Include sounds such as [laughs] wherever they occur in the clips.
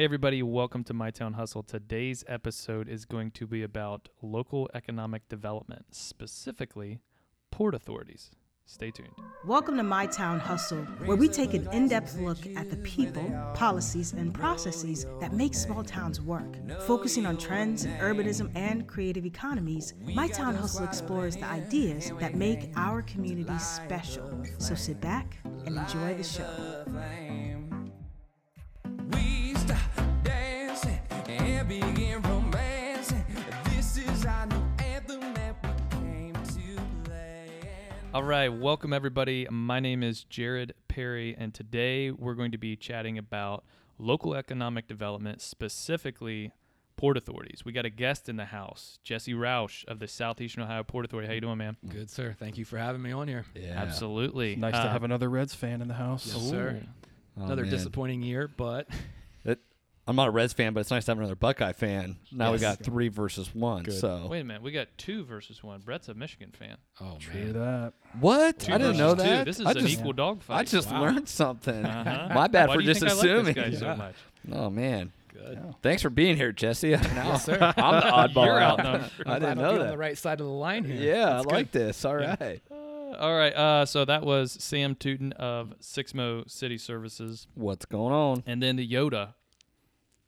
Hey, everybody, welcome to My Town Hustle. Today's episode is going to be about local economic development, specifically port authorities. Stay tuned. Welcome to My Town Hustle, where we take an in depth look at the people, policies, and processes that make small towns work. Focusing on trends in urbanism and creative economies, My Town Hustle explores the ideas that make our communities special. So sit back and enjoy the show. All right, welcome everybody. My name is Jared Perry, and today we're going to be chatting about local economic development, specifically port authorities. We got a guest in the house, Jesse Roush of the Southeastern Ohio Port Authority. How you doing, man? Good, sir. Thank you for having me on here. Yeah. Absolutely. Nice to Uh, have another Reds fan in the house. Yes, sir. Oh, Another man. disappointing year, but I'm not a Reds fan, but it's nice to have another Buckeye fan. Now we got three versus one. Good. So Wait a minute, we got two versus one. Brett's a Michigan fan. oh True that. what? Two I didn't versus know two. that. This is I an just, equal dog fight. I just Wow. learned something. Uh-huh. [laughs] My bad Why for do you just think assuming. I like this guy Yeah. so much? Oh man, good. thanks for being here, Jesse. [laughs] Now, Yes, sir. I'm the [laughs] oddball You're out. outnumbered. I didn't know that. on the right side of the line here. Yeah, That's I good. like this. All right. Yeah. Uh, all right. Uh, so that was Sam Tootin of Sixmo City Services, What's going on? and then the Yoda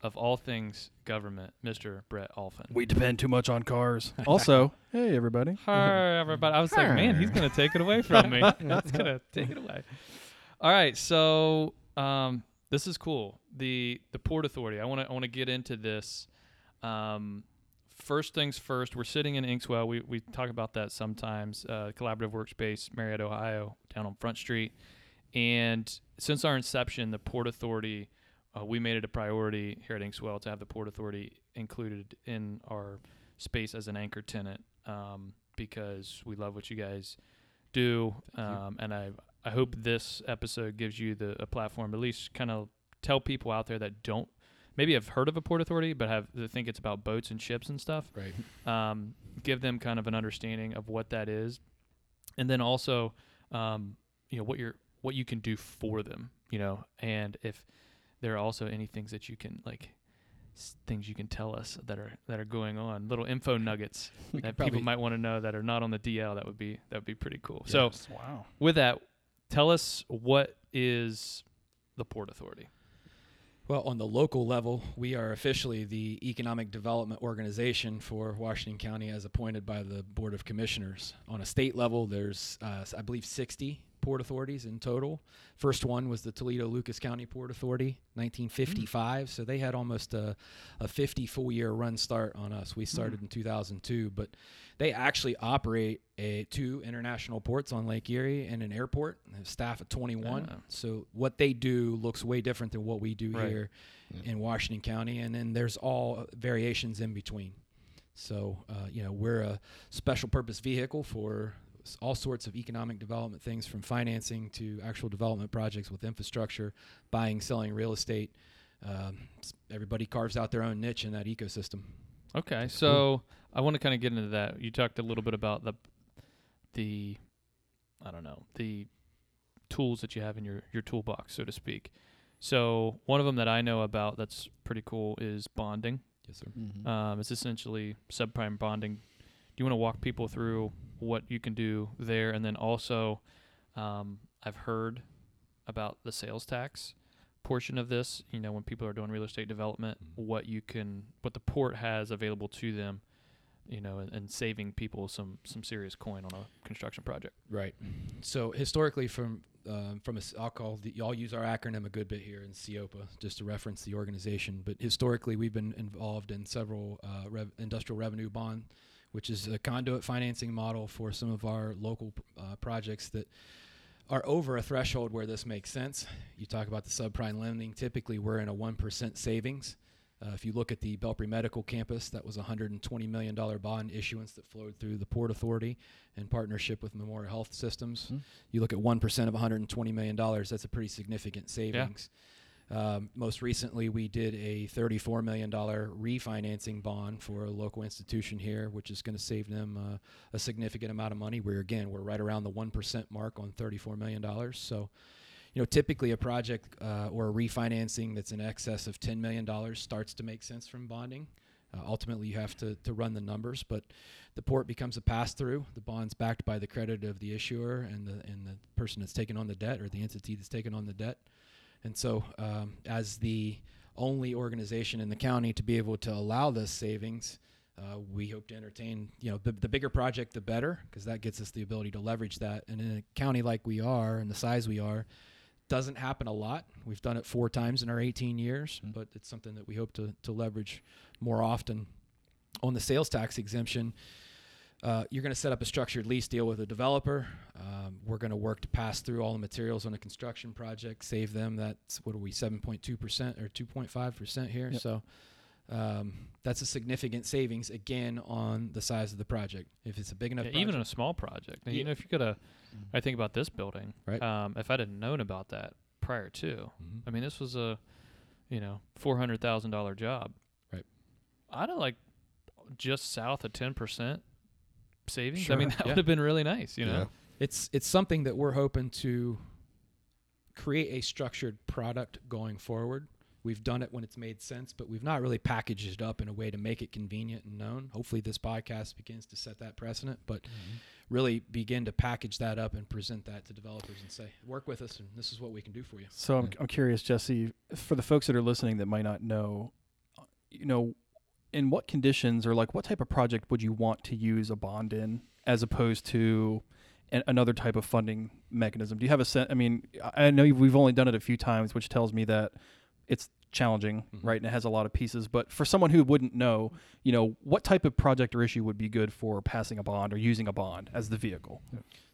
of all things government, Mr. Brett Alphin. We depend too much on cars. [laughs] also, hey everybody. Hi, everybody. I was like, man, he's gonna take it away from me. [laughs] He's gonna take it away. All right, so um, this is cool. The the Port Authority. I want to I want to get into this. Um, first things first. We're sitting in Inkswell. We we talk about that sometimes. Uh, collaborative workspace, Marietta, Ohio, down on Front Street. And since our inception, the Port Authority, uh, we made it a priority here at Inkswell to have the Port Authority included in our space as an anchor tenant um, because we love what you guys do, um, and I I hope this episode gives you the a platform at least kind of tell people out there that don't maybe have heard of a port authority but have they think it's about boats and ships and stuff. Right. Um, give them kind of an understanding of what that is, and then also um, you know what you're what you can do for them. You know, and if there are also any things that you can like s- things you can tell us that are that are going on little info nuggets We that could people probably might want to know that are not on the DL that would be that would be pretty cool. So wow. with that, tell us what is the Port Authority? Well, on the local level, we are officially the economic development organization for Washington County as appointed by the Board of Commissioners. On a state level, there's, uh, I believe, 60 port authorities in total. First one was the Toledo Lucas County Port Authority, 1955. So they had almost a, a 50 full year run start on us. We started in 2002, but they actually operate a, two international ports on Lake Erie and an airport. Staff of 21. Ah. So what they do looks way different than what we do Right. here in Washington County, and then there's all variations in between. So uh, you know we're a special purpose vehicle for all sorts of economic development things, from financing to actual development projects with infrastructure, buying, selling real estate. Um, everybody carves out their own niche in that ecosystem. Okay, so I want to kind of get into that. You talked a little bit about the the I don't know the tools that you have in your your toolbox, so to speak. So one of them that I know about that's pretty cool is bonding. Yes, sir. Mhm. Um, it's essentially subprime bonding. Do you want to walk people through what you can do there, and then also, um, I've heard about the sales tax portion of this. You know, when people are doing real estate development, Mhm. what you can, what the port has available to them, you know, and, and saving people some some serious coin on a construction project. Right. So historically, from um, from a, I'll call the, y'all use our acronym a good bit here in SEOPA just to reference the organization. But historically, we've been involved in several uh, rev- industrial revenue bond, which is a conduit financing model for some of our local uh, projects that are over a threshold where this makes sense. You talk about the subprime lending. Typically, we're in a one percent savings. Uh, if you look at the Belpre Medical Campus, that was a $120 million bond issuance that flowed through the Port Authority in partnership with Memorial Health Systems. Hmm. You look at 1% of $120 million, that's a pretty significant savings. Um, most recently, we did a $34 million refinancing bond for a local institution here, which is going to save them uh, a significant amount of money. We're, again, we're right around the 1% mark on $34 million. So, you know, typically a project uh, or a refinancing that's in excess of $10 million starts to make sense from bonding. Uh, ultimately, you have to, to run the numbers, but the port becomes a pass through. The bond's backed by the credit of the issuer and the, and the person that's taken on the debt or the entity that's taken on the debt. And so, um, as the only organization in the county to be able to allow this savings, uh, we hope to entertain, you know, the, the bigger project, the better, because that gets us the ability to leverage that. And in a county like we are and the size we are, doesn't happen a lot. We've done it four times in our 18 years, but it's something that we hope to, to leverage more often. On the sales tax exemption, uh, you're going to set up a structured lease deal with a developer. Um, we're going to work to pass through all the materials on a construction project, save them. That's what are we, 7.2 percent or 2.5 percent here? Yep. So um, that's a significant savings again on the size of the project. If it's a big enough, Yeah, even a small project. Now, Yeah. You know, if you could have, I think about this building. Right. Um, if I'd have known about that prior to, Mhm. I mean, this was a, you know, four hundred thousand dollar job. Right. I'd have like just south of ten percent savings. I mean, [laughs] that Yeah. would have been really nice. You know. Yeah. it's it's something that we're hoping to create a structured product going forward. We've done it when it's made sense, but we've not really packaged it up in a way to make it convenient and known. Hopefully, this podcast begins to set that precedent, but really begin to package that up and present that to developers and say, work with us, and this is what we can do for you. So I'm, I'm curious, Jesse, for the folks that are listening that might not know, uh, you know, in what conditions or like what type of project would you want to use a bond in as opposed to an, another type of funding mechanism? Do you have a sense? I mean, I know you've- we've only done it a few times, which tells me that it's challenging, Mhm. right? And it has a lot of pieces. But for someone who wouldn't know, you know, what type of project or issue would be good for passing a bond or using a bond as the vehicle?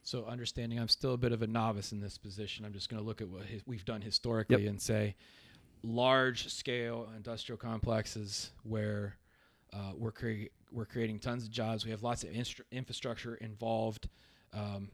So, understanding I'm still a bit of a novice in this position, I'm just going to look at what his, we've done historically and say large scale industrial complexes where uh, we're, crea- we're creating tons of jobs. We have lots of instru- infrastructure involved, um,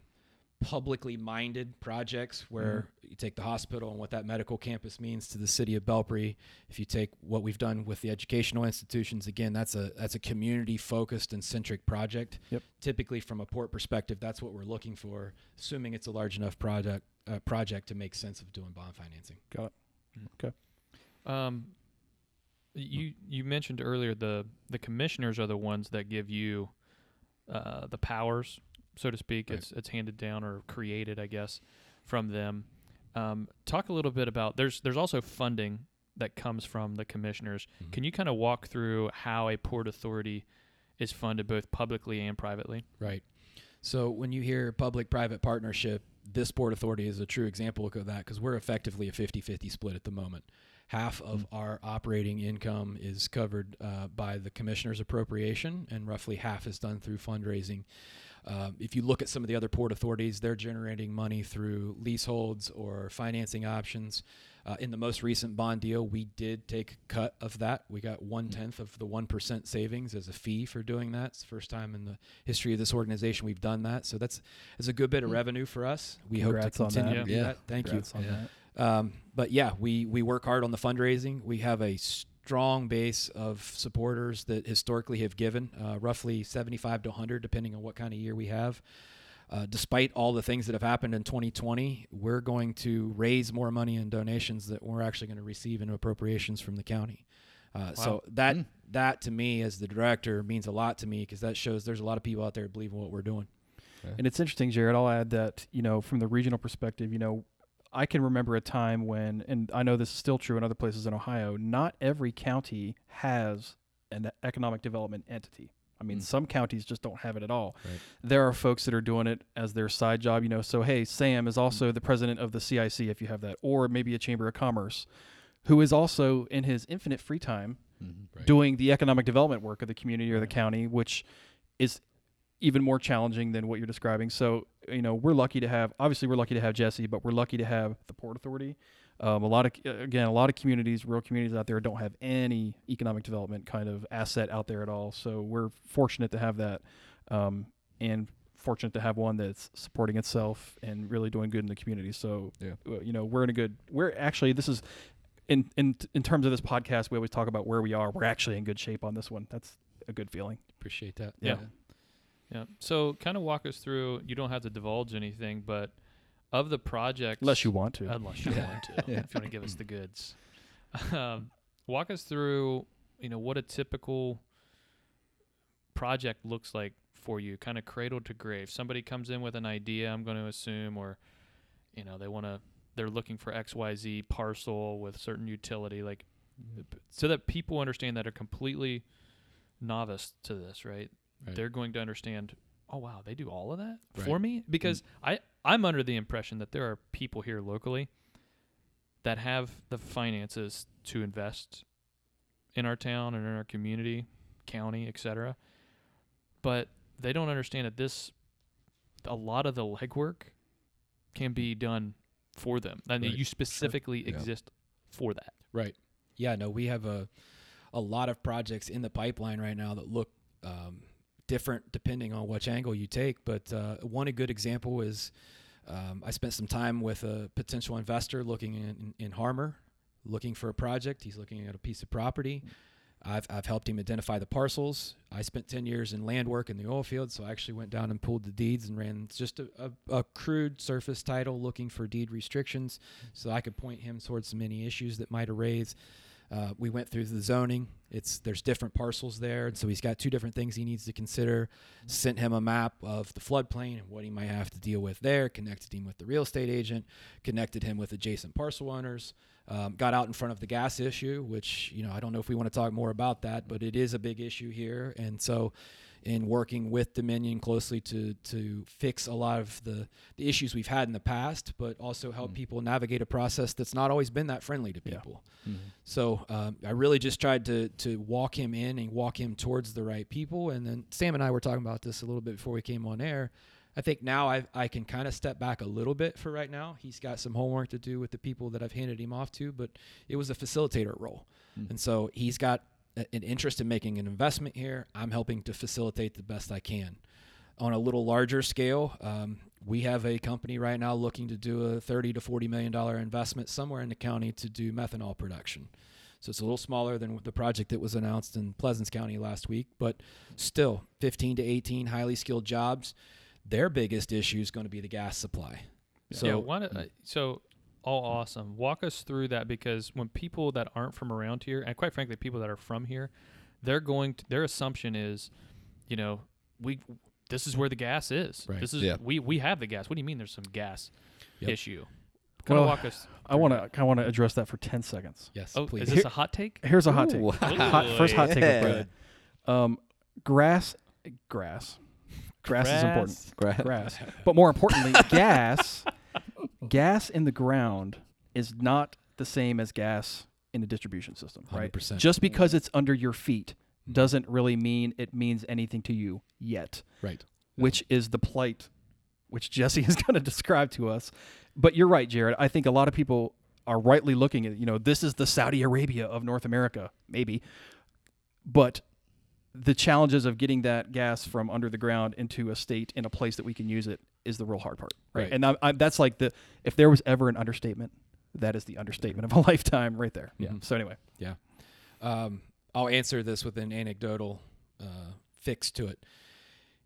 publicly minded projects where you take the hospital and what that medical campus means to the city of Belpre. If you take what we've done with the educational institutions, again, that's a that's a community focused and centric project. Yep. Typically, from a port perspective, that's what we're looking for, assuming it's a large enough project uh, project to make sense of doing bond financing. Got it. Um, you you mentioned earlier the the commissioners are the ones that give you uh, the powers, so to speak. Right. It's it's handed down or created, I guess, from them. Um, talk a little bit about there's there's also funding that comes from the commissioners. Mhm. Can you kind of walk through how a port authority is funded both publicly and privately? Right. So when you hear public-private partnership, this port authority is a true example of that because we're effectively a 50-50 split at the moment. Half of our operating income is covered uh, by the commissioner's appropriation, and roughly half is done through fundraising. Um, if you look at some of the other port authorities, they're generating money through leaseholds or financing options. Uh, in the most recent bond deal, we did take a cut of that. We got one tenth of the one percent savings as a fee for doing that. It's the first time in the history of this organization we've done that. So that's that's a good bit of revenue for us. We Congrats hope to continue that. to do Yeah. that. Thank Congrats on that. you. Um, but yeah, we we work hard on the fundraising. We have a strong base of supporters that historically have given uh, roughly 75 to 100, depending on what kind of year we have. Uh, despite all the things that have happened in 2020, we're going to raise more money in donations that we're actually going to receive in appropriations from the county. Uh, So that Mm. that to me, as the director, means a lot to me because that shows there's a lot of people out there in what we're doing. And it's interesting, Jared. I'll add that you know, from the regional perspective, you know, I can remember a time when, and I know this is still true in other places in Ohio. Not every county has an economic development entity. I mean, Mm. some counties just don't have it at all. Right. There are folks that are doing it as their side job. You know, so hey, Sam is also the president of the CIC, if you have that, or maybe a chamber of commerce, who is also in his infinite free time Mhm. doing the economic development work of the community or the county, which is even more challenging than what you're describing. So, you know, we're lucky to have, obviously, we're lucky to have Jesse, but we're lucky to have the Port Authority. Um, a lot of, again, a lot of communities, rural communities out there don't have any economic development kind of asset out there at all. So we're fortunate to have that. Um, and fortunate to have one that's supporting itself and really doing good in the community. So, Yeah. you know, we're in a good, we're actually, this is, in, in, in terms of this podcast, we always talk about where we are. We're actually in good shape on this one. That's a good feeling. Appreciate that. Yeah. Yeah. So kind of walk us through. You don't have to divulge anything, but of the project, Unless you want to. unless you want to, [laughs] Yeah. if you want to give us the goods. Um, walk us through, you know, what a typical project looks like for you, kind of cradle to grave. Somebody comes in with an idea, I'm going to assume, or you know, they want to, they're looking for X Y Z parcel with certain utility, like, so that people understand that are completely novice to this, right? Right. They're going to understand. Oh wow, they do all of that Right. for me because I I'm under the impression that there are people here locally that have the finances to invest in our town and in our community, county, etc. But they don't understand that this a lot of the legwork can be done for them. I mean, Right. you specifically Yeah. exist for that. Right. Yeah. No, we have a a lot of projects in the pipeline right now that look um, different depending on which angle you take. But uh, one good example is um, I spent some time with a potential investor looking in, in Harmar, looking for a project. He's looking at a piece of property. I've, I've helped him identify the parcels. I spent 10 years in land work in the oil field, so I actually went down and pulled the deeds and ran just a, a, a crude surface title looking for deed restrictions so I could point him towards some any issues that might arise. Uh, we went through the zoning. It's there's different parcels there, and so he's got two different things he needs to consider. Sent him a map of the floodplain and what he might have to deal with there. Connected him with the real estate agent. Connected him with adjacent parcel owners. Um, got out in front of the gas issue, which you know I don't know if we want to talk more about that, but it is a big issue here, and so in working with Dominion closely to to fix a lot of the, the issues we've had in the past, but also help mm. people navigate a process that's not always been that friendly to Yeah. people. Mm-hmm. So um, I really just tried to to walk him in and walk him towards the right people. And then Sam and I were talking about this a little bit before we came on air. I think now I I can kind of step back a little bit for right now. He's got some homework to do with the people that I've handed him off to, but it was a facilitator role, mm. and so he's got an interest in making an investment here. I'm helping to facilitate the best I can. On a little larger scale, um, we have a company right now looking to do a 30 to 40 million dollar investment somewhere in the county to do methanol production. So it's a little smaller than the project that was announced in Pleasants County last week, but still 15 to 18 highly skilled jobs. Their biggest issue is going to be the gas supply. So yeah, why don't- uh, so all awesome. Walk us through that because when people that aren't from around here, and quite frankly, people that are from here, they're going to their assumption is, you know, we this is where the gas is. Right. This is Yeah. we we have the gas. What do you mean? There's some gas Yep. issue. Kind Well, walk us. I want to kind of want to address that for 10 seconds. yes, Oh, please. is this a hot take? Here's a hot take. Ooh. Hot, first hot take Yeah. of Brett. [laughs] Um, grass, grass, grass is important. Gra- Grass, but more importantly, [laughs] gas, gas in the ground is not the same as gas in a distribution system, right? 100%. Just because it's under your feet doesn't really mean it means anything to you yet, right. which is the plight which [laughs] Jesse is going to describe to us. But you're right, Jared. I think a lot of people are rightly looking at, you know, this is the Saudi Arabia of North America, maybe. But the challenges of getting that gas from under the ground into a state in a place that we can use it is the real hard part, right? Right. And I, I, that's like the if there was ever an understatement, that is the understatement of a [laughs] lifetime, right there. Yeah. Mhm. So anyway, Yeah. Um, I'll answer this with an anecdotal uh, fix to it.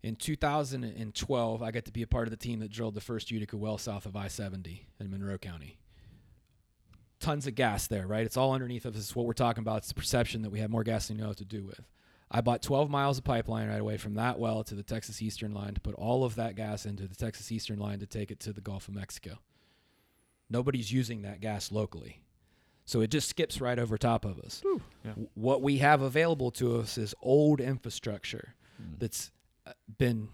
In 2012, I got to be a part of the team that drilled the first Utica well south of I 70 in Monroe County. Tons of gas there, right? It's all underneath of us. It's what we're talking about. It's the perception that we have more gas than you know what to do with. I bought 12 miles of pipeline right away from that well to the Texas Eastern line to put all of that gas into the Texas Eastern line to take it to the Gulf of Mexico. Nobody's using that gas locally. So it just skips right over top of us. Yeah. What we have available to us is old infrastructure hmm. that's uh, been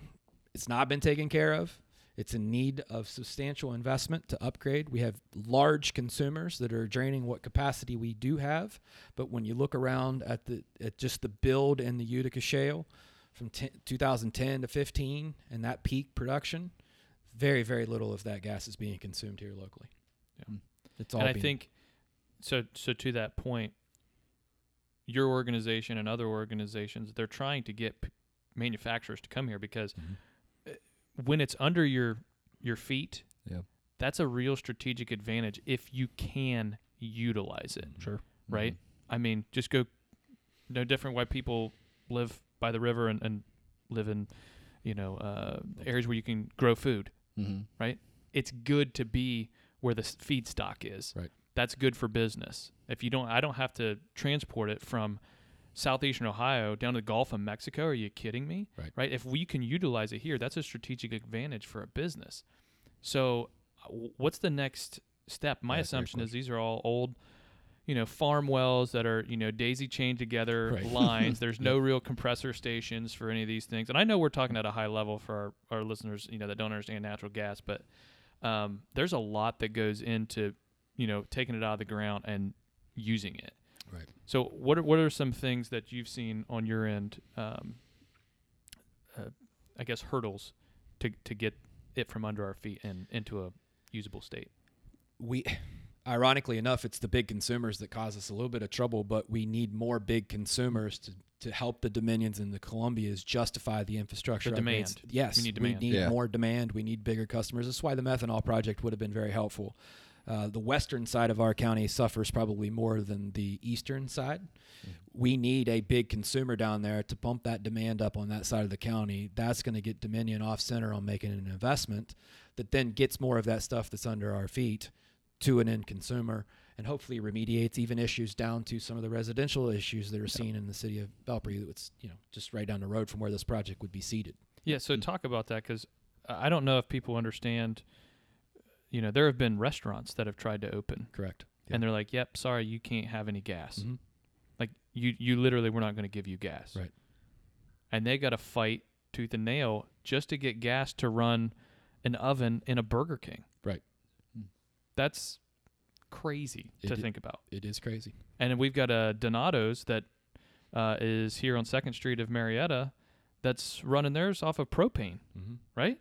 it's not been taken care of. It's in need of substantial investment to upgrade. We have large consumers that are draining what capacity we do have, but when you look around at the at just the build in the Utica Shale from 10, 2010 to 15 and that peak production, very very little of that gas is being consumed here locally. Yeah. It's all and I think so. So to that point, your organization and other organizations they're trying to get p- manufacturers to come here because uh, when it's under your your feet, Yeah. that's a real strategic advantage if you can utilize it. sure. Right? I mean, just go. No different why people live by the river and, and live in, you know, uh, areas where you can grow food. Mm-hmm. right? it's good to be where the feedstock is. Right. That's good for business. If you don't, I don't have to transport it from southeastern Ohio down to the Gulf of Mexico. Are you kidding me? Right. Right. If we can utilize it here, that's a strategic advantage for a business. So, uh, what's the next step? My great assumption is these are all old, you know, farm wells that are you know daisy chained together Right. [laughs] lines. There's no real compressor stations for any of these things. And I know we're talking at a high level for our, our listeners, you know, that don't understand natural gas, but um, there's a lot that goes into you know taking it out of the ground and using it. Right. So what are, what are some things that you've seen on your end? Um, uh, I guess hurdles to to get it from under our feet and into a usable state. we ironically enough it's the big consumers that cause us a little bit of trouble but we need more big consumers to to help the dominions and the columbias justify the infrastructure The upgrades. demand. yes We need demand. Yeah. more demand we need bigger customers that's why the methanol project would have been very helpful uh, the western side of our county suffers probably more than the eastern side. We need a big consumer down there to pump that demand up on that side of the county. That's going to get Dominion off center on making an investment that then gets more of that stuff that's under our feet to an end consumer and hopefully remediates even issues down to some of the residential issues that are seen in the city of Belpre that's you know just right down the road from where this project would be seated. Yeah. So talk about that because I don't know if people understand. You know, there have been restaurants that have tried to open, Correct. and they're like, "Yep, sorry, you can't have any gas. Mhm. Like you, you literally, we're not going to give you gas." Right. And they got to fight tooth and nail just to get gas to run an oven in a Burger King. Right. That's crazy It to i- think about. It is crazy. And then we've got a Donato's that uh, is here on Second Street of Marietta, that's running theirs off of propane, Mm-hmm. right?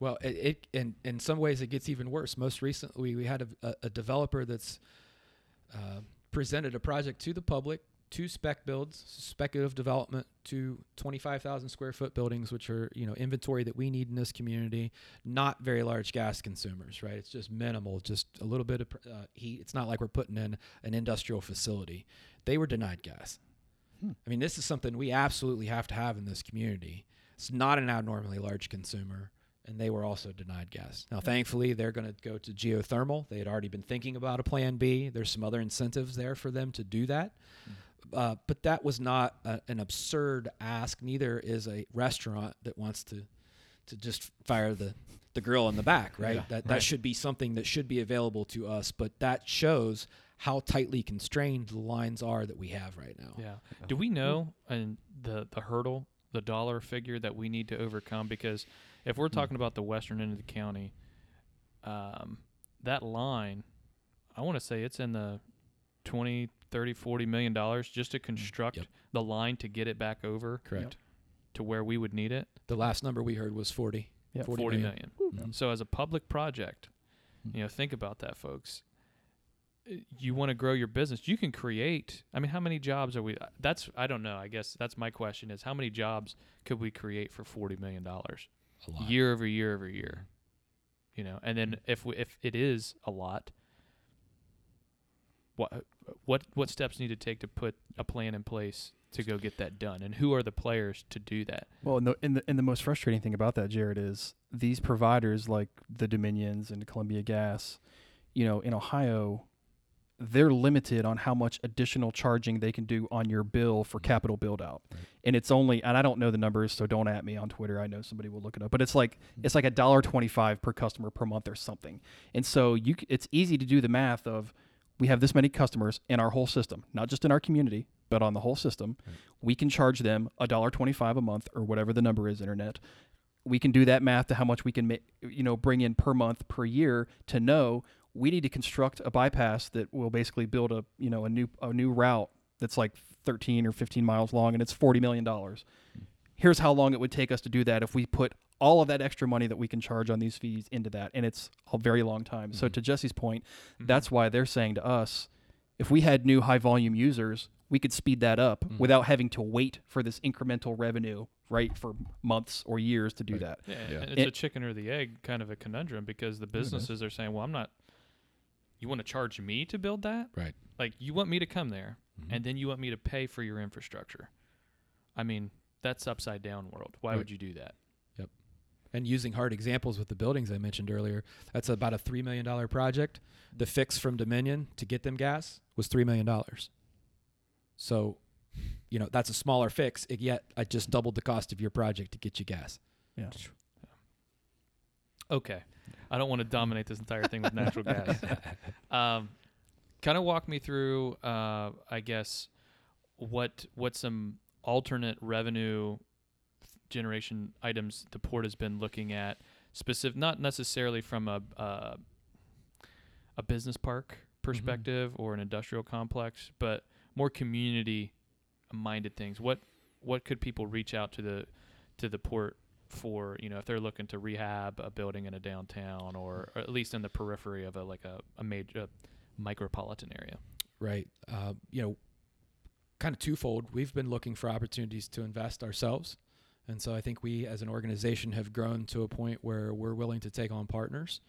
Well, it, it in in some ways it gets even worse. Most recently, we had a, a, developer that's uh, presented a project to the public, two spec builds, speculative development, to twenty five thousand square foot buildings, which are you know inventory that we need in this community. Not very large gas consumers, right? It's just minimal, just a little bit of uh, heat. It's not like we're putting in an industrial facility. They were denied gas. I mean, this is something we absolutely have to have in this community. It's not an abnormally large consumer, and they were also denied gas. Now, thankfully, they're going to go to geothermal. They had already been thinking about a plan B. There's some other incentives there for them to do that. Uh, but that was not a, an absurd ask. Neither is a restaurant that wants to to just fire the the grill in the back, right? that that should be something that should be available to us. But that shows how tightly constrained the lines are that we have right now. Yeah. Do we know and the the hurdle, the dollar figure that we need to overcome? Because if we're talking about the western end of the county, um, that line, I want to say it's in the 20, 30, 40 million dollars just to construct Yep. the line to get it back over Correct. to where we would need it. The last number we heard was 40. Yeah, 40 40 million. million. So as a public project, you know, think about that, folks. Uh, You want to grow your business. You can create. I mean, how many jobs are we? uh, That's I don't know. I guess that's my question: is how many jobs could we create for forty million dollars A lot. year over year over year? You know, and then if we, if it is a lot, what what what steps need to take to put a plan in place to go get that done, and who are the players to do that? Well, and the, and the and the most frustrating thing about that, Jared, is these providers like the Dominions and Columbia Gas, you know, in Ohio, they're limited on how much additional charging they can do on your bill for mm-hmm. capital build out. And it's only and I don't know the numbers, so don't at me on Twitter. I know somebody will look it up. But it's like mm-hmm. it's like a dollar twenty five per customer per month or something. And so you it's easy to do the math of we have this many customers in our whole system, not just in our community, but on the whole system. We can charge them a dollar twenty-five a month or whatever the number is. Internet. We can do that math to how much we can, ma- you know, bring in per month per year to know we need to construct a bypass that will basically build a, you know, a new a new route that's like thirteen or fifteen miles long and it's forty million dollars. Here's how long it would take us to do that if we put all of that extra money that we can charge on these fees into that, and it's a very long time. So mm-hmm. to Jesse's point, mm-hmm. that's why they're saying to us, if we had new high volume users, we could speed that up mm-hmm. without having to wait for this incremental revenue, right, for months or years to do that. Yeah, Yeah. and it's a chicken or the egg kind of a conundrum because the businesses are saying, "Well, I'm not. You want to charge me to build that? Right. Like you want me to come there, Mm-hmm. and then you want me to pay for your infrastructure. I mean, that's upside down world. Why Right. would you do that? Yep. And using hard examples with the buildings I mentioned earlier, that's about a three million dollar project. The fix from Dominion to get them gas was three million dollars. So, you know, that's a smaller fix. It, yet I just doubled the cost of your project to get you gas. Yeah. Okay. I don't want to dominate this entire thing with natural [laughs] gas. Um, kind of walk me through, uh, I guess, what what some alternate revenue generation items the port has been looking at, specific, not necessarily from a uh, a business park perspective or an industrial complex, but more community minded things. What what could people reach out to the to the port for you know if they're looking to rehab a building in a downtown or, or at least in the periphery of a like a, a major micropolitan area right? Uh, you know, kind of twofold. We've been looking for opportunities to invest ourselves. And so I think we as an organization have grown to a point where we're willing to take on partners.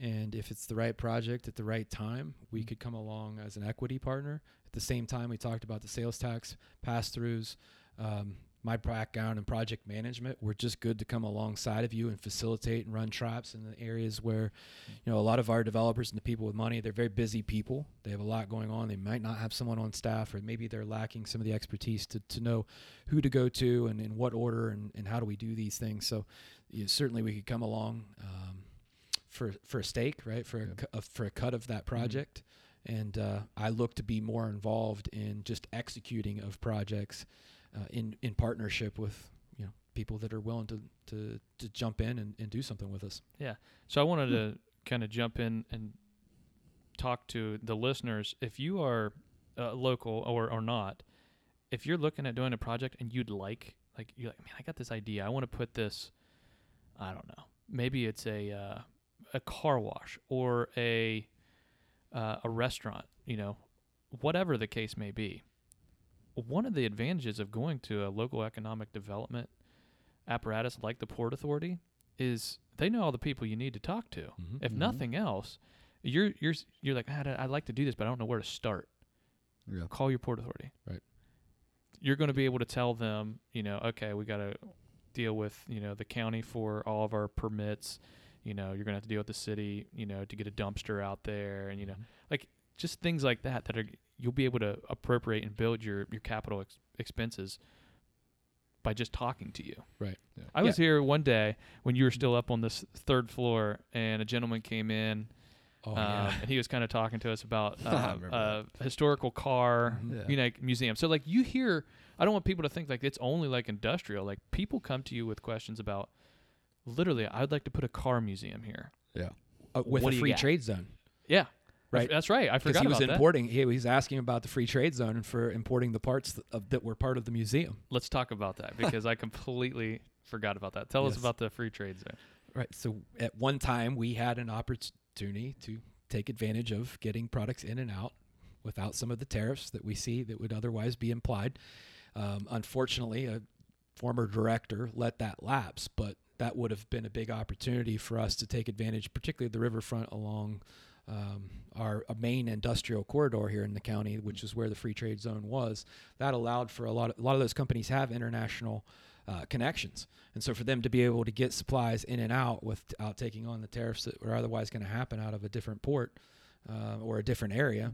And if it's the right project at the right time, we could come along as an equity partner. At the same time, we talked about the sales tax pass throughs. Um, my background in project management, we're just good to come alongside of you and facilitate and run traps in the areas where you know a lot of our developers and the people with money they're very busy people. They have a lot going on. They might not have someone on staff or maybe they're lacking some of the expertise to, to know who to go to and in what order and, and how do we do these things. So you know, certainly we could come along um, for for a stake right? For a, cu- uh, for a cut of that project. And uh, I look to be more involved in just executing of projects uh, in in partnership with you know people that are willing to to, to jump in and, and do something with us. Yeah. so i wanted to kind of jump in and talk to the listeners. If you are uh, local or, or not if you're looking at doing a project and you'd like like you're like man i got this idea. I want to put this i don't know maybe it's a uh, a car wash or a uh, a restaurant you know whatever the case may be one of the advantages of going to a local economic development apparatus like the port authority is they know all the people you need to talk to Mhm. if Mhm. nothing else you're you're you're like "Ah, I'd like to do this but I don't know where to start Yeah. call your port authority. Right. You're going to be able to tell them, you know, okay, we got to deal with, you know, the county for all of our permits. You know, you're going to have to deal with the city, you know, to get a dumpster out there and, you know, like just things like that that are you'll be able to appropriate and build your your capital ex- expenses by just talking to you. Right. Yeah. I was here one day when you were still up on this third floor and a gentleman came in oh um, yeah and he was kind of talking to us about [laughs] I uh, a historical car, Mhm. Yeah. you know, museum. So like you hear, I don't want people to think like it's only like industrial. Like people come to you with questions about, literally, I'd like to put a car museum here. Yeah. Uh, with What a free trade zone Yeah, Right. That's right. I because forgot he was about that. importing he was asking about the free trade zone and for importing the parts of, that were part of the museum Let's talk about that [laughs] because I completely forgot about that. Tell us about the free trade zone. right so at one time we had an opportunity to take advantage of getting products in and out without some of the tariffs that we see that would otherwise be implied um, unfortunately a former director let that lapse but that would have been a big opportunity for us to take advantage particularly the riverfront along um, our main industrial corridor here in the county, which is where the free trade zone was, that allowed for a lot of a lot of those companies have international uh, connections, and so for them to be able to get supplies in and out without taking on the tariffs that were otherwise going to happen out of a different port uh, or a different area.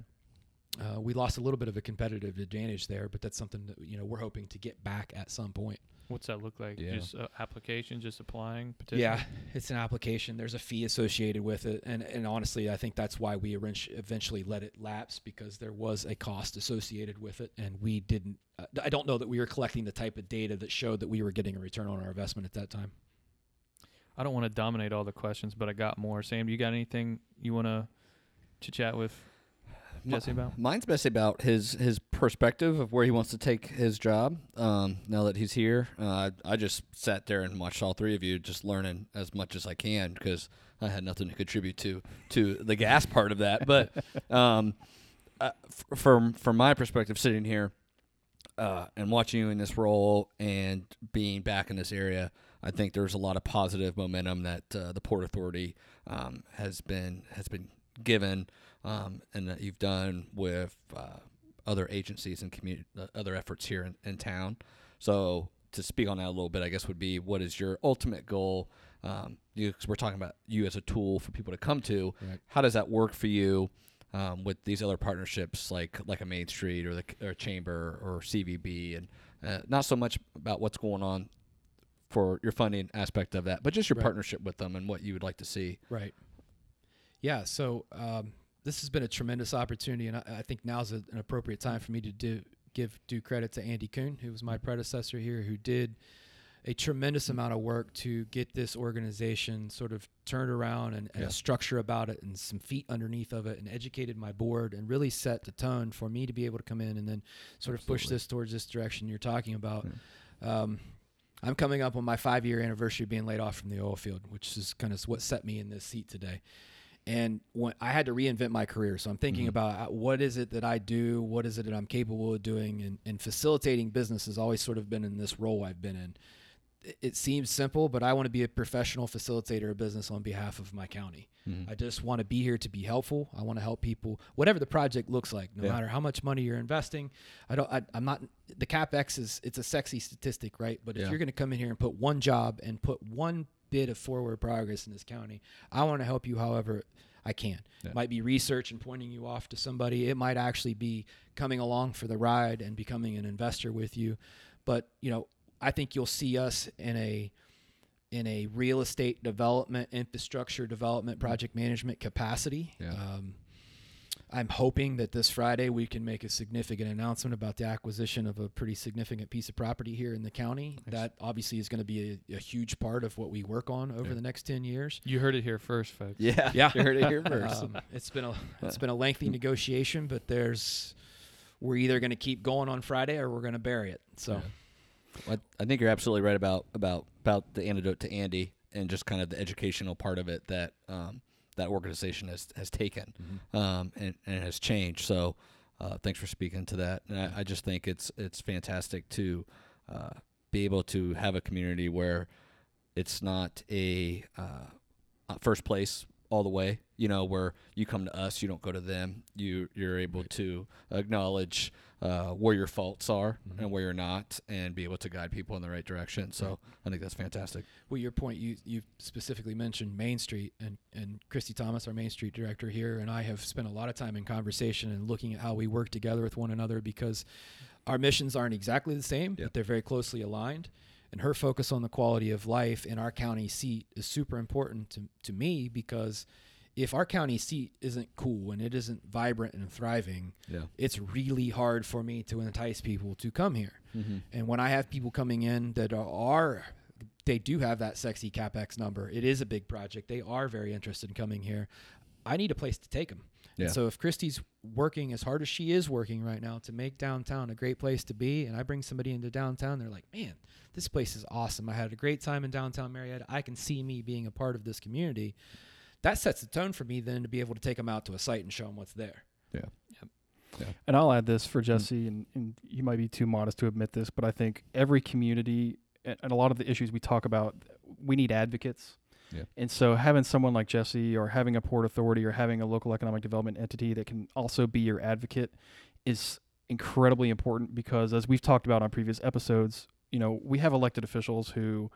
Uh, we lost a little bit of a competitive advantage there, but that's something that you know we're hoping to get back at some point. What's that look like? Yeah. Just uh, application, just applying, petition. Yeah, it's an application. There's a fee associated with it, and and honestly, I think that's why we eventually let it lapse because there was a cost associated with it, and we didn't. Uh, I don't know that we were collecting the type of data that showed that we were getting a return on our investment at that time. I don't want to dominate all the questions, but I got more. Sam, you got anything you want to chit chat with Jesse about? Mine's basically about his his perspective of where he wants to take his job. Um, now that he's here, uh, I, I just sat there and watched all three of you, just learning as much as I can because I had nothing to contribute to to the gas part of that. But [laughs] um, uh, f- from from my perspective, sitting here uh, and watching you in this role and being back in this area, I think there's a lot of positive momentum that uh, the Port Authority um, has been has been given, um, and that you've done with uh, other agencies and community uh, other efforts here in, in town. So to speak on that a little bit, I guess would be what is your ultimate goal um, you, cause we're talking about you as a tool for people to come to. Right. How does that work for you um, with these other partnerships, like like a Main Street or the or Chamber or CVB, and uh, not so much about what's going on for your funding aspect of that, but just your Right. partnership with them and what you would like to see. Right. Yeah. So um, this has been a tremendous opportunity, and I, I think now's a, an appropriate time for me to do, give due credit to Andy Kuhn, who was my predecessor here, who did a tremendous amount of work to get this organization sort of turned around and, and Yeah. a structure about it and some feet underneath of it and educated my board and really set the tone for me to be able to come in and then sort of push this towards this direction you're talking about. Um, I'm coming up on my five year anniversary of being laid off from the oil field, which is kind of what set me in this seat today. And when I had to reinvent my career, so I'm thinking about uh, what is it that I do, what is it that I'm capable of doing, and, and facilitating business has always sort of been in this role I've been in. It- seems simple, but I want to be a professional facilitator of business on behalf of my county. I just want to be here to be helpful. I want to help people, whatever the project looks like, no Yeah. matter how much money you're investing. I don't. I, I'm not. The capex is it's a sexy statistic, right? But if Yeah. you're going to come in here and put one job and put one bit of forward progress in this county, I want to help you however I can. Yeah. It might be research and pointing you off to somebody. It might actually be coming along for the ride and becoming an investor with you. But you know, I think you'll see us in a in a real estate development, infrastructure development, project management capacity. Yeah. Um, I'm hoping that this Friday we can make a significant announcement about the acquisition of a pretty significant piece of property here in the county. That obviously is going to be a, a huge part of what we work on over Yeah. the next 10 years. You heard it here first, folks. Yeah, Yeah. [laughs] you heard it here [laughs] first. Um, it's been a [laughs] it's been a lengthy negotiation, but there's we're either going to keep going on Friday or we're going to bury it. So I, I think you're absolutely right about about about the antidote to Andy and just kind of the educational part of it that um, that organization has has taken um, and, and has changed. So uh, thanks for speaking to that. And I, I just think it's it's fantastic to uh, be able to have a community where it's not a uh, uh, first place all the way. You know, where you come to us, you don't go to them. You you're able to acknowledge uh, where your faults are and where you're not, and be able to guide people in the right direction. So I think that's fantastic. well, your point you you specifically mentioned Main Street and and Christy Thomas, our Main Street director here, and I have spent a lot of time in conversation and looking at how we work together with one another because our missions aren't exactly the same, but they're very closely aligned. And her focus on the quality of life in our county seat is super important to, to me because if our county seat isn't cool and it isn't vibrant and thriving, Yeah. it's really hard for me to entice people to come here. Mm-hmm. And when I have people coming in that are, they do have that sexy capex number, it is a big project. They are very interested in coming here. I need a place to take them. Yeah. And so if Christy's working as hard as she is working right now to make downtown a great place to be, and I bring somebody into downtown, they're like, man, this place is awesome. I had a great time in downtown Marietta. I can see me being a part of this community. That sets the tone for me then to be able to take them out to a site and show them what's there. Yeah. And I'll add this for mm. Jesse, and, and you might be too modest to admit this, but I think every community and, and a lot of the issues we talk about, we need advocates. Yeah. And so having someone like Jesse or having a port authority or having a local economic development entity that can also be your advocate is incredibly important because as we've talked about on previous episodes, you know, we have elected officials who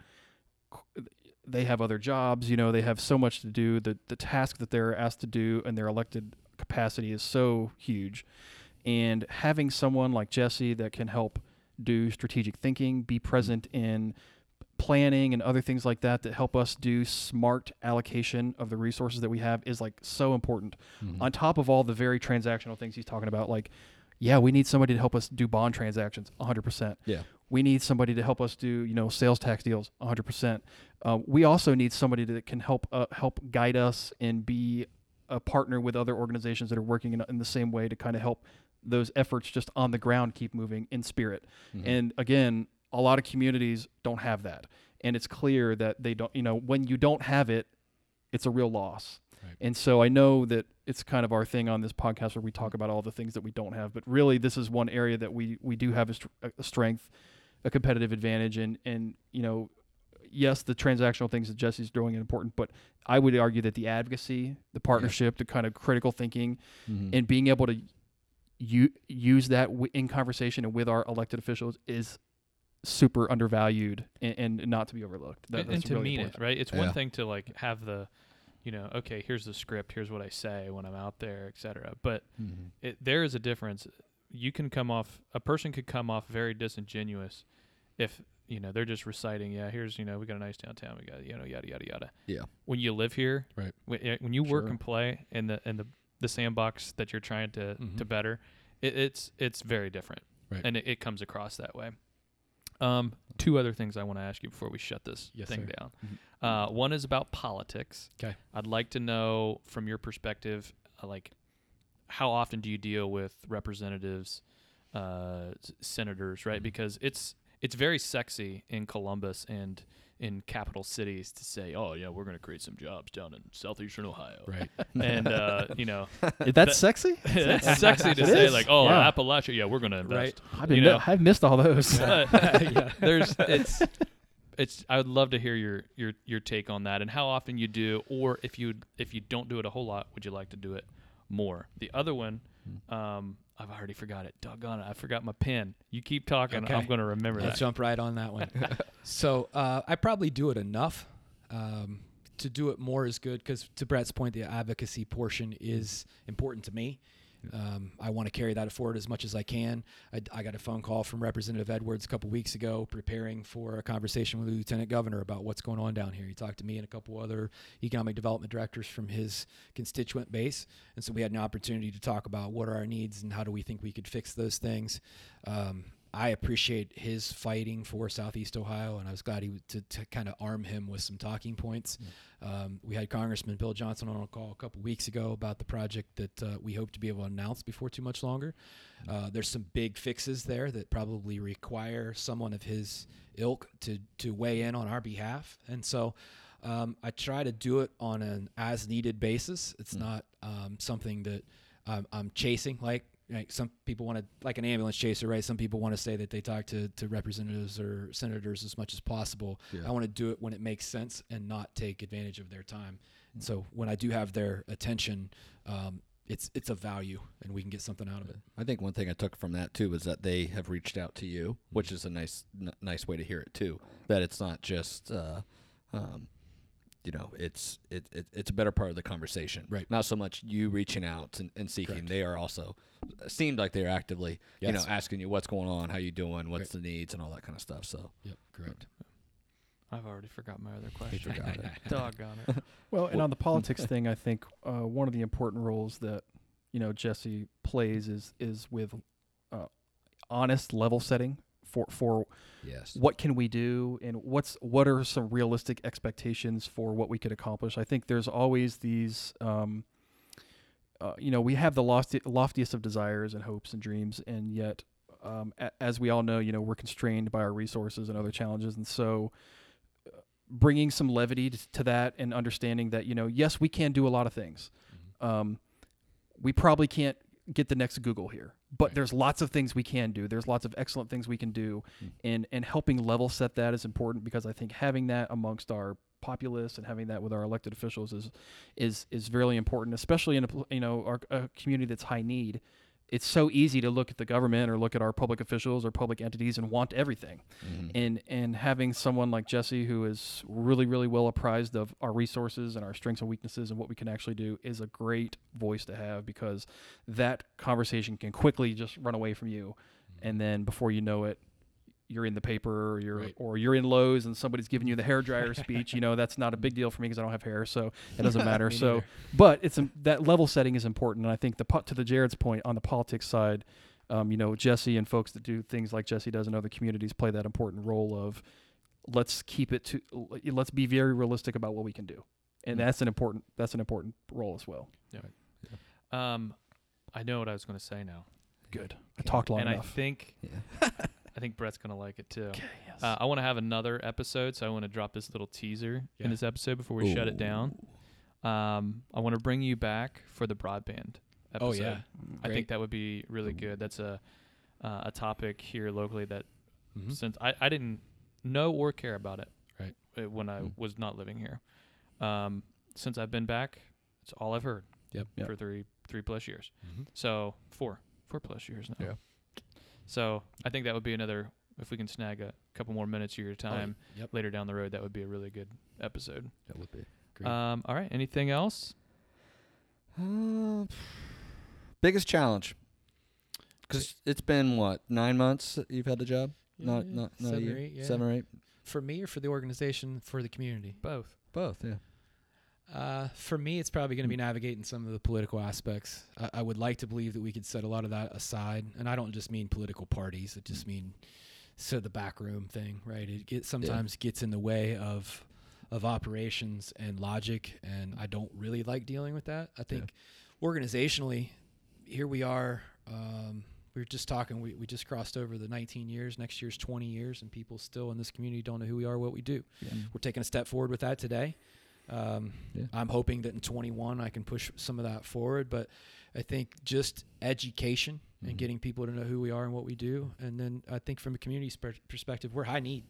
they have other jobs, you know, they have so much to do. The the task that they're asked to do in their elected capacity is so huge. And having someone like Jesse that can help do strategic thinking, be present in planning and other things like that that help us do smart allocation of the resources that we have is like so important. Mm-hmm. On top of all the very transactional things he's talking about, like, yeah, we need somebody to help us do bond transactions, 100%. Yeah. We need somebody to help us do, you know, sales tax deals, 100%. Uh, we also need somebody that can help uh, help guide us and be a partner with other organizations that are working in, in the same way to kind of help those efforts just on the ground keep moving in spirit. And again, a lot of communities don't have that. And it's clear that they don't, you know, when you don't have it, it's a real loss. And so I know that it's kind of our thing on this podcast where we talk about all the things that we don't have, but really this is one area that we we do have a, a strength, a competitive advantage, and and you know, yes, the transactional things that Jesse's doing are important, but I would argue that the advocacy, the partnership, the kind of critical thinking, and being able to u- use that w- in conversation and with our elected officials is super undervalued and, and not to be overlooked. That, and, that's and to really mean important. it, right? It's Yeah. one thing to like have the, you know, okay, here's the script, here's what I say when I'm out there, etc. But Mhm. it, there is a difference. You can come off, a person could come off very disingenuous if you know they're just reciting. Yeah, here's you know we got a nice downtown, we got you know yada yada yada. Yeah. When you live here, Right. When, eh, when you work and play in the in the the sandbox that you're trying to to Mhm. better, it, it's it's very different, Right. and it, it comes across that way. Um, two other things I want to ask you before we shut this Yes, thing sir. down. Uh, one is about politics. 'Kay. I'd like to know from your perspective, uh, like, how often do you deal with representatives, uh, senators, right? Mhm. Because it's it's very sexy in Columbus and in capital cities to say, "Oh yeah, we're going to create some jobs down in southeastern Ohio," Right. [laughs] and uh, you know, [laughs] That's That- sexy. [laughs] that's sexy to It say is? like, "Oh, Wow. Appalachia, yeah, we're going to invest." I've been You know. I've missed all those. But there's it's it's I would love to hear your your your take on that and how often you do or if you if you don't do it a whole lot would you like to do it more the other one um I've already forgot it doggone it I forgot my pen you keep talking Okay. I'm gonna remember Let's that jump right on that one. [laughs] so uh, I probably do it enough. Um, to do it more is good because, to Brett's point, the advocacy portion is important to me. Um, I want to carry that forward as much as I can. I, I got a phone call from Representative Edwards a couple weeks ago, preparing for a conversation with the Lieutenant Governor about what's going on down here. He talked to me and a couple other economic development directors from his constituent base, and so we had an opportunity to talk about what are our needs and how do we think we could fix those things. Um, I appreciate his fighting for Southeast Ohio, and I was glad he to, to kind of arm him with some talking points. Um, we had Congressman Bill Johnson on a call a couple weeks ago about the project that uh, we hope to be able to announce before too much longer. Uh, there's some big fixes there that probably require someone of his ilk to to weigh in on our behalf, and so. Um, I try to do it on an as needed basis. It's not um, something that I'm, I'm chasing. Like, like some people want to, like an ambulance chaser, right? Some people want to say that they talk to, to representatives or senators as much as possible. Yeah. I want to do it when it makes sense and not take advantage of their time. And so when I do have their attention, um, it's it's a value, and we can get something out of it. I think one thing I took from that too is that they have reached out to you, which is a nice n- nice way to hear it too. That it's not just uh, um, you know, it's it, it it's a better part of the conversation. Right. Not so much you reaching out and, and seeking. Correct. They are also seemed like they're actively, you know, asking you what's going on, how you doing, what's Right. the needs and all that kind of stuff. So Yep, correct. I've already forgot my other question forgot it. [laughs] doggone it [laughs] Well, and on the [laughs] politics thing, I think uh, one of the important roles that you know Jesse plays is is with uh, honest level setting for for yes. what can we do and what's what are some realistic expectations for what we could accomplish. I think there's always these. Um, uh, you know, we have the lofty, loftiest of desires and hopes and dreams, and yet, um, a- as we all know, you know, we're constrained by our resources and other challenges, and so uh, bringing some levity to, to that and understanding that you know, yes, we can do a lot of things. Um, we probably can't get the next Google here, but there's lots of things we can do. There's lots of excellent things we can do, Mm. and and helping level set that is important because I think having that amongst our populace and having that with our elected officials is is is really important, especially in a you know our a community that's high need. It's so easy to look at the government or look at our public officials or public entities and want everything. Mhm. and and having someone like Jesse who is really really well apprised of our resources and our strengths and weaknesses and what we can actually do is a great voice to have because that conversation can quickly just run away from you. And then before you know it you're in the paper or you're Right. or you're in Lowe's and somebody's giving you the hair dryer [laughs] speech you know that's not a big deal for me because I don't have hair so it doesn't [laughs] matter so neither. but it's a, that level setting is important and I think the to the Jared's point on the politics side um, you know, Jesse and folks that do things like Jesse does in other communities play that important role of let's keep it to let's be very realistic about what we can do, and Mm. that's an important that's an important role as well. Yeah, um I know what I was going to say now Good. I talked long and enough. And I think Yeah. [laughs] I think Brett's gonna like it too. okay. Yes. Uh, I want to have another episode, so I want to drop this little teaser Yeah. in this episode before we shut it down. Um, I want to bring you back for the broadband episode. Oh yeah, Great. I think that would be really good. That's a uh, a topic here locally that Mhm. since I, I didn't know or care about it Right. uh, when I Mm. was not living here. Um, since I've been back, it's all I've heard Yep. Yep. for three three plus years. Mhm. So four four plus years now. Yeah. So I think that would be another if we can snag a couple more minutes of your time yep. later down the road, that would be a really good episode. That would be. Great. Um, all right. Anything else? Uh, biggest challenge. Because it's been what nine months that you've had the job? not Yeah, not not a seven or eight, yeah. Seven or eight. for me or for the organization for the community. Both. Both. Yeah. Uh, for me, it's probably going to be navigating some of the political aspects. I, I would like to believe that we could set a lot of that aside, and I don't just mean political parties. I just mean so the backroom thing, right? It get, sometimes gets in the way of of operations and logic, and I don't really like dealing with that. I think organizationally, here we are. Um, we were just talking. We, we just crossed over the 19 years. Next year's 20 years, and people still in this community don't know who we are, what we do. We're taking a step forward with that today. Um, Yeah. I'm hoping that in 21 I can push some of that forward, but I think just education Mhm. and getting people to know who we are and what we do, and then I think from a community sper- perspective, we're high need.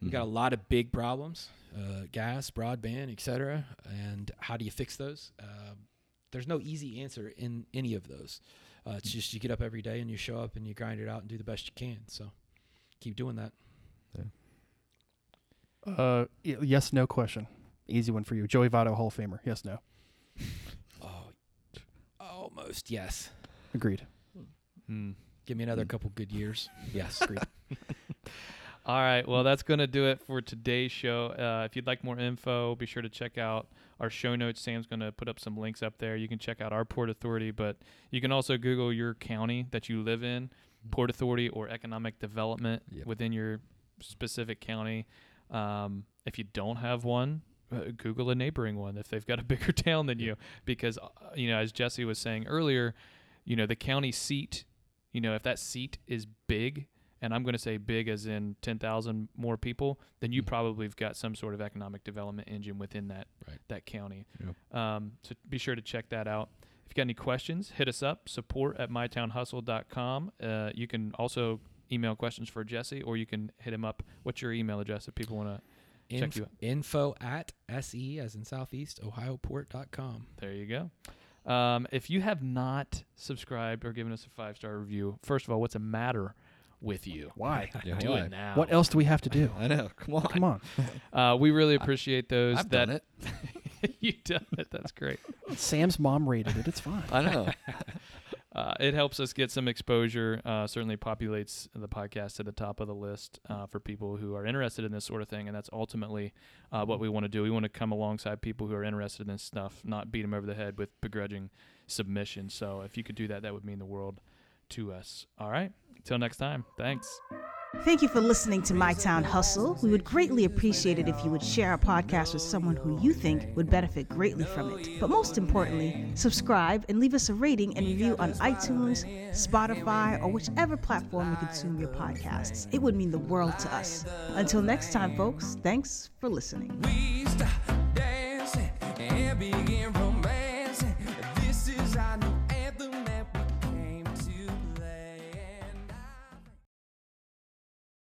We got a Mhm. lot of big problems, uh, gas, broadband, etc. And how do you fix those? Uh, there's no easy answer in any of those. Uh, it's just you get up every day and you show up and you grind it out and do the best you can. So keep doing that. Uh, y- yes, no question. Easy one for you. Joey Votto, Hall of Famer. Yes, no. [laughs] Oh, almost yes. Agreed. Hmm. Give me another Mm. couple good years. [laughs] Yes. Agreed. [laughs] All right. Well, that's going to do it for today's show. Uh, if you'd like more info, be sure to check out our show notes. Sam's going to put up some links up there. You can check out our Port Authority, but you can also Google your county that you live in, Port Authority or economic development Yep. within your specific county. Um, if you don't have one, uh, Google a neighboring one if they've got a [laughs] bigger town than you, because uh, you know, as Jesse was saying earlier, you know, the county seat, you know, if that seat is big, and I'm going to say big as in 10,000 more people, then you Mhm. probably have got some sort of economic development engine within that Right. that county. Yep. Um, so be sure to check that out. If you got any questions, hit us up, support at mytownhustle.com. Uh, you can also email questions for Jesse, or you can hit him up. What's your email address if people want to? Check Inf- you out. info at se as in southeast ohioport.com. There you go. Um, if you have not subscribed or given us a five star review, first of all, what's the matter with you? Why? [laughs] Yeah, Do why? it now. What else do we have to do? I know. Come on. Come on. [laughs] Uh, we really appreciate those. I've that done it. [laughs] you've done it. That's great. Sam's mom rated it. It's fine. I know. Uh, it helps us get some exposure. Uh, certainly populates the podcast to the top of the list uh, for people who are interested in this sort of thing, and that's ultimately uh, what we want to do. We want to come alongside people who are interested in this stuff, not beat them over the head with begrudging submission. So if you could do that, that would mean the world to us. All right. Until next time. Thanks. Thank you for listening to My Town Hustle. We would greatly appreciate it if you would share our podcast with someone who you think would benefit greatly from it. But most importantly, subscribe and leave us a rating and review on iTunes, Spotify, or whichever platform you consume your podcasts. It would mean the world to us. Until next time, folks, thanks for listening.